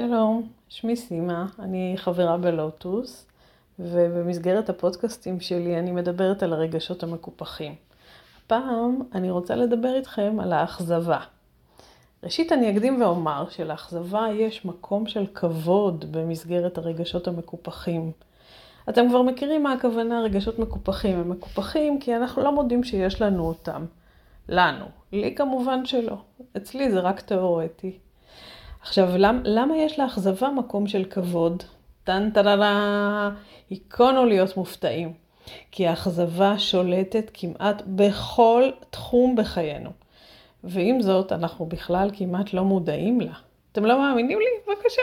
שלום, שמי סימה, אני חברה בלוטוס, ובמסגרת הפודקאסטים שלי אני מדברת על הרגשות המקופחים. הפעם אני רוצה לדבר איתכם על האכזבה. ראשית אני אקדים ואומר שלאכזבה יש מקום של כבוד במסגרת הרגשות המקופחים. אתם כבר מכירים מה הכוונה רגשות מקופחים. הם מקופחים כי אנחנו לא מודים שיש לנו אותם. לנו. לי כמובן שלא. אצלי זה רק תיאורטי. עכשיו, למ, למה יש לאכזבה מקום של כבוד? טן טררה, היכונו להיות מופתעים. כי האכזבה שולטת כמעט בכל תחום בחיינו. ועם זאת, אנחנו בכלל כמעט לא מודעים לה. אתם לא מאמינים לי? בבקשה.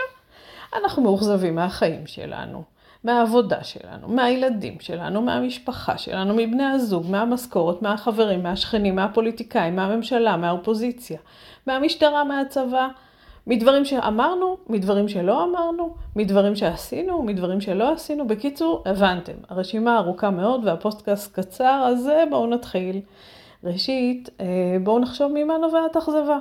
אנחנו מאוכזבים מהחיים שלנו, מהעבודה שלנו, מהילדים שלנו, מהמשפחה שלנו, מבני הזוג, מהמשכורת, מהחברים, מהשכנים, מהפוליטיקאים, מהממשלה, מהאופוזיציה, מהמשטרה, מהצבא. מדברים שאמרנו, מדברים שלא אמרנו, מדברים שעשינו, מדברים שלא עשינו. בקיצור, הבנתם, הרשימה ארוכה מאוד והפוסטקאסט קצר, אז בואו נתחיל. ראשית, אה, בואו נחשוב ממה נובעת אכזבה.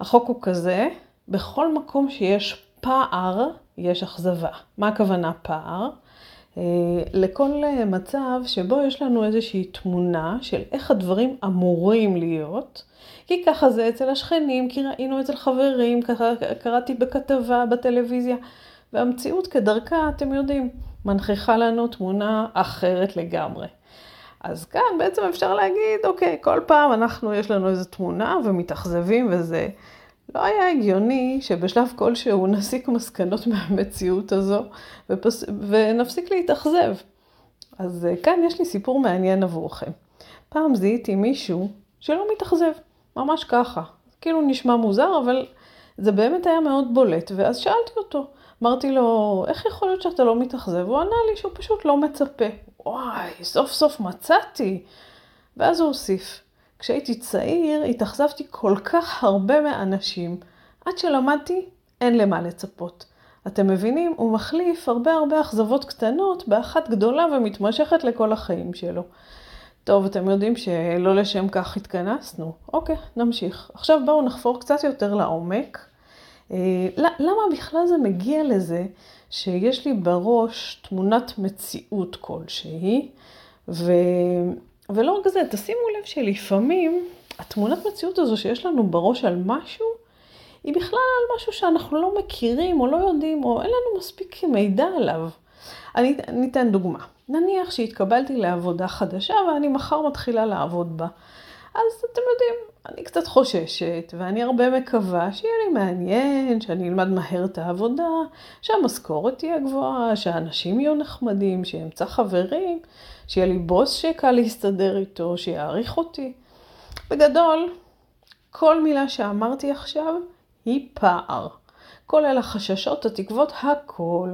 החוק הוא כזה, בכל מקום שיש פער, יש אכזבה. מה הכוונה פער? אה, לכל מצב שבו יש לנו איזושהי תמונה של איך הדברים אמורים להיות, כי ככה זה אצל השכנים, כי ראינו אצל חברים, ככה קראתי בכתבה, בטלוויזיה, והמציאות כדרכה, אתם יודעים, מנכיחה לנו תמונה אחרת לגמרי. אז כאן בעצם אפשר להגיד, אוקיי, כל פעם אנחנו, יש לנו איזו תמונה ומתאכזבים וזה. לא היה הגיוני שבשלב כלשהו נסיק מסקנות מהמציאות הזו ופס... ונפסיק להתאכזב. אז אה, כאן יש לי סיפור מעניין עבורכם. פעם זיהיתי מישהו שלא מתאכזב. ממש ככה. כאילו נשמע מוזר, אבל זה באמת היה מאוד בולט. ואז שאלתי אותו, אמרתי לו, איך יכול להיות שאתה לא מתאכזב? הוא ענה לי שהוא פשוט לא מצפה. וואי, סוף סוף מצאתי. ואז הוא הוסיף, כשהייתי צעיר התאכזבתי כל כך הרבה מאנשים, עד שלמדתי, אין למה לצפות. אתם מבינים? הוא מחליף הרבה הרבה אכזבות קטנות באחת גדולה ומתמשכת לכל החיים שלו. טוב, אתם יודעים שלא לשם כך התכנסנו. אוקיי, נמשיך. עכשיו בואו נחפור קצת יותר לעומק. אה, למה בכלל זה מגיע לזה שיש לי בראש תמונת מציאות כלשהי, ו... ולא רק זה, תשימו לב שלפעמים התמונת מציאות הזו שיש לנו בראש על משהו, היא בכלל על משהו שאנחנו לא מכירים או לא יודעים, או אין לנו מספיק מידע עליו. אני, אני אתן דוגמה. נניח שהתקבלתי לעבודה חדשה ואני מחר מתחילה לעבוד בה. אז אתם יודעים, אני קצת חוששת, ואני הרבה מקווה שיהיה לי מעניין, שאני אלמד מהר את העבודה, שהמשכורת תהיה גבוהה, שהאנשים יהיו נחמדים, שאמצא חברים, שיהיה לי בוס שקל להסתדר איתו, שיעריך אותי. בגדול, כל מילה שאמרתי עכשיו היא פער. אלה החששות, התקוות, הכל.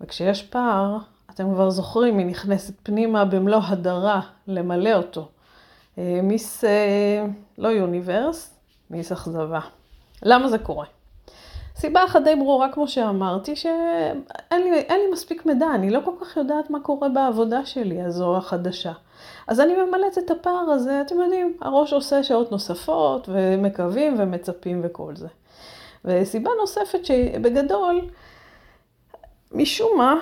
וכשיש פער, אתם כבר זוכרים, היא נכנסת פנימה במלוא הדרה למלא אותו. אה, מיס, אה, לא יוניברס, מיס אכזבה. למה זה קורה? סיבה אחת די ברורה, כמו שאמרתי, שאין לי, לי מספיק מידע, אני לא כל כך יודעת מה קורה בעבודה שלי, הזו החדשה. אז אני ממלאת את הפער הזה, אתם יודעים, הראש עושה שעות נוספות, ומקווים ומצפים וכל זה. וסיבה נוספת שבגדול, משום מה,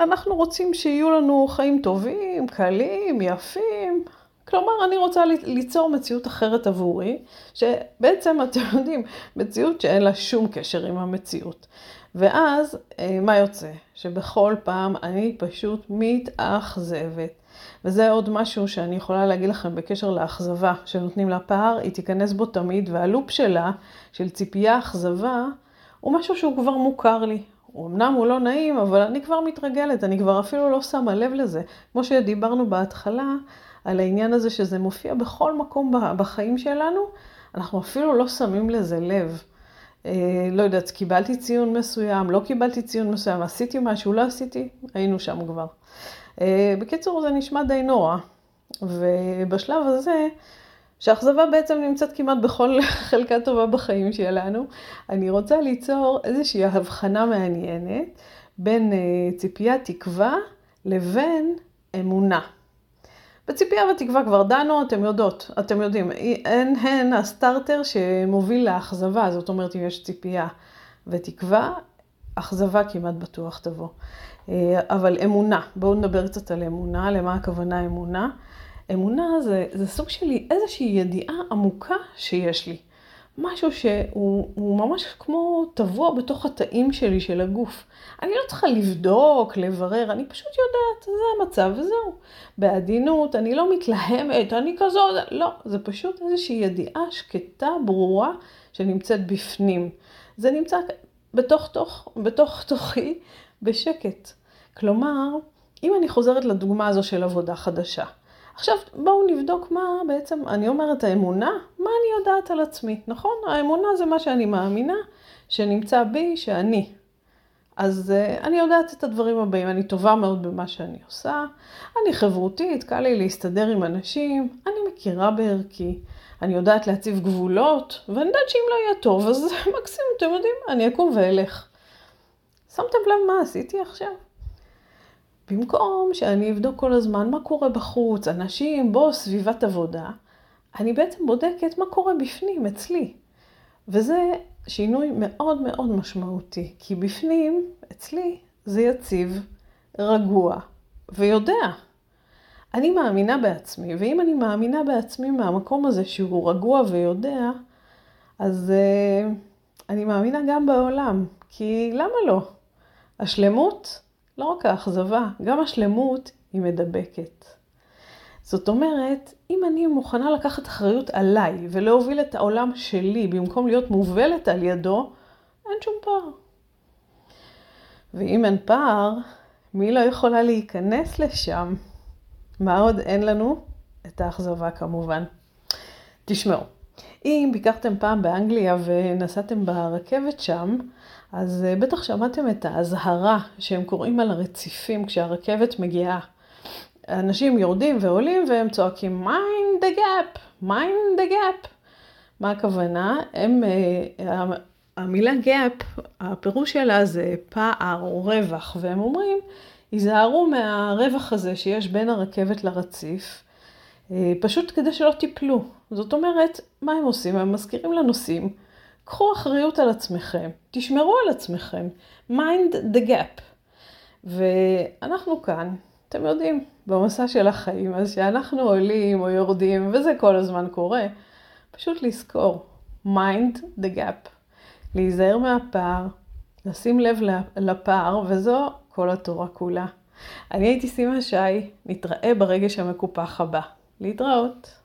אנחנו רוצים שיהיו לנו חיים טובים, קלים, יפים. כלומר, אני רוצה ליצור מציאות אחרת עבורי, שבעצם, אתם יודעים, מציאות שאין לה שום קשר עם המציאות. ואז, אה, מה יוצא? שבכל פעם אני פשוט מתאכזבת. וזה עוד משהו שאני יכולה להגיד לכם בקשר לאכזבה שנותנים לה פער, היא תיכנס בו תמיד, והלופ שלה, של ציפייה אכזבה, הוא משהו שהוא כבר מוכר לי. אמנם הוא לא נעים, אבל אני כבר מתרגלת, אני כבר אפילו לא שמה לב לזה. כמו שדיברנו בהתחלה, על העניין הזה שזה מופיע בכל מקום בחיים שלנו, אנחנו אפילו לא שמים לזה לב. אה, לא יודעת, קיבלתי ציון מסוים, לא קיבלתי ציון מסוים, עשיתי משהו, לא עשיתי, היינו שם כבר. אה, בקיצור, זה נשמע די נורא. ובשלב הזה, שהאכזבה בעצם נמצאת כמעט בכל חלקה טובה בחיים שלנו. אני רוצה ליצור איזושהי הבחנה מעניינת בין אה, ציפיית תקווה לבין אמונה. בציפייה ותקווה כבר דנו, אתם יודעות, אתם יודעים, הן הן הסטארטר שמוביל לאכזבה, זאת אומרת אם יש ציפייה ותקווה, אכזבה כמעט בטוח תבוא. אה, אבל אמונה, בואו נדבר קצת על אמונה, למה הכוונה אמונה? אמונה זה, זה סוג של איזושהי ידיעה עמוקה שיש לי. משהו שהוא ממש כמו טבוע בתוך התאים שלי, של הגוף. אני לא צריכה לבדוק, לברר, אני פשוט יודעת, זה המצב וזהו. בעדינות, אני לא מתלהמת, אני כזו, לא, זה פשוט איזושהי ידיעה שקטה, ברורה, שנמצאת בפנים. זה נמצא בתוך תוך, בתוך תוכי, בשקט. כלומר, אם אני חוזרת לדוגמה הזו של עבודה חדשה, עכשיו בואו נבדוק מה בעצם, אני אומרת האמונה, מה אני יודעת על עצמי, נכון? האמונה זה מה שאני מאמינה שנמצא בי, שאני. אז uh, אני יודעת את הדברים הבאים, אני טובה מאוד במה שאני עושה, אני חברותית, קל לי להסתדר עם אנשים, אני מכירה בערכי, אני יודעת להציב גבולות, ואני יודעת שאם לא יהיה טוב, אז מקסימום, אתם יודעים, אני אקום ואלך. שמתם לב מה עשיתי עכשיו? במקום שאני אבדוק כל הזמן מה קורה בחוץ, אנשים, בוא, סביבת עבודה, אני בעצם בודקת מה קורה בפנים, אצלי. וזה שינוי מאוד מאוד משמעותי, כי בפנים, אצלי, זה יציב, רגוע ויודע. אני מאמינה בעצמי, ואם אני מאמינה בעצמי מהמקום הזה שהוא רגוע ויודע, אז uh, אני מאמינה גם בעולם, כי למה לא? השלמות לא רק האכזבה, גם השלמות היא מדבקת. זאת אומרת, אם אני מוכנה לקחת אחריות עליי ולהוביל את העולם שלי במקום להיות מובלת על ידו, אין שום פער. ואם אין פער, מי לא יכולה להיכנס לשם? מה עוד אין לנו? את האכזבה כמובן. תשמעו, אם ביקרתם פעם באנגליה ונסעתם ברכבת שם, אז אה, בטח שמעתם את האזהרה שהם קוראים על הרציפים כשהרכבת מגיעה. אנשים יורדים ועולים והם צועקים mind the gap, mind the gap. מה הכוונה? הם, אה, המילה gap, הפירוש שלה זה פער או רווח, והם אומרים, היזהרו מהרווח הזה שיש בין הרכבת לרציף, אה, פשוט כדי שלא תיפלו. זאת אומרת, מה הם עושים? הם מזכירים לנוסעים. קחו אחריות על עצמכם, תשמרו על עצמכם, mind the gap. ואנחנו כאן, אתם יודעים, במסע של החיים, אז שאנחנו עולים או יורדים, וזה כל הזמן קורה, פשוט לזכור, mind the gap. להיזהר מהפער, לשים לב לפער, וזו כל התורה כולה. אני הייתי סימה שי, נתראה ברגש המקופח הבא. להתראות.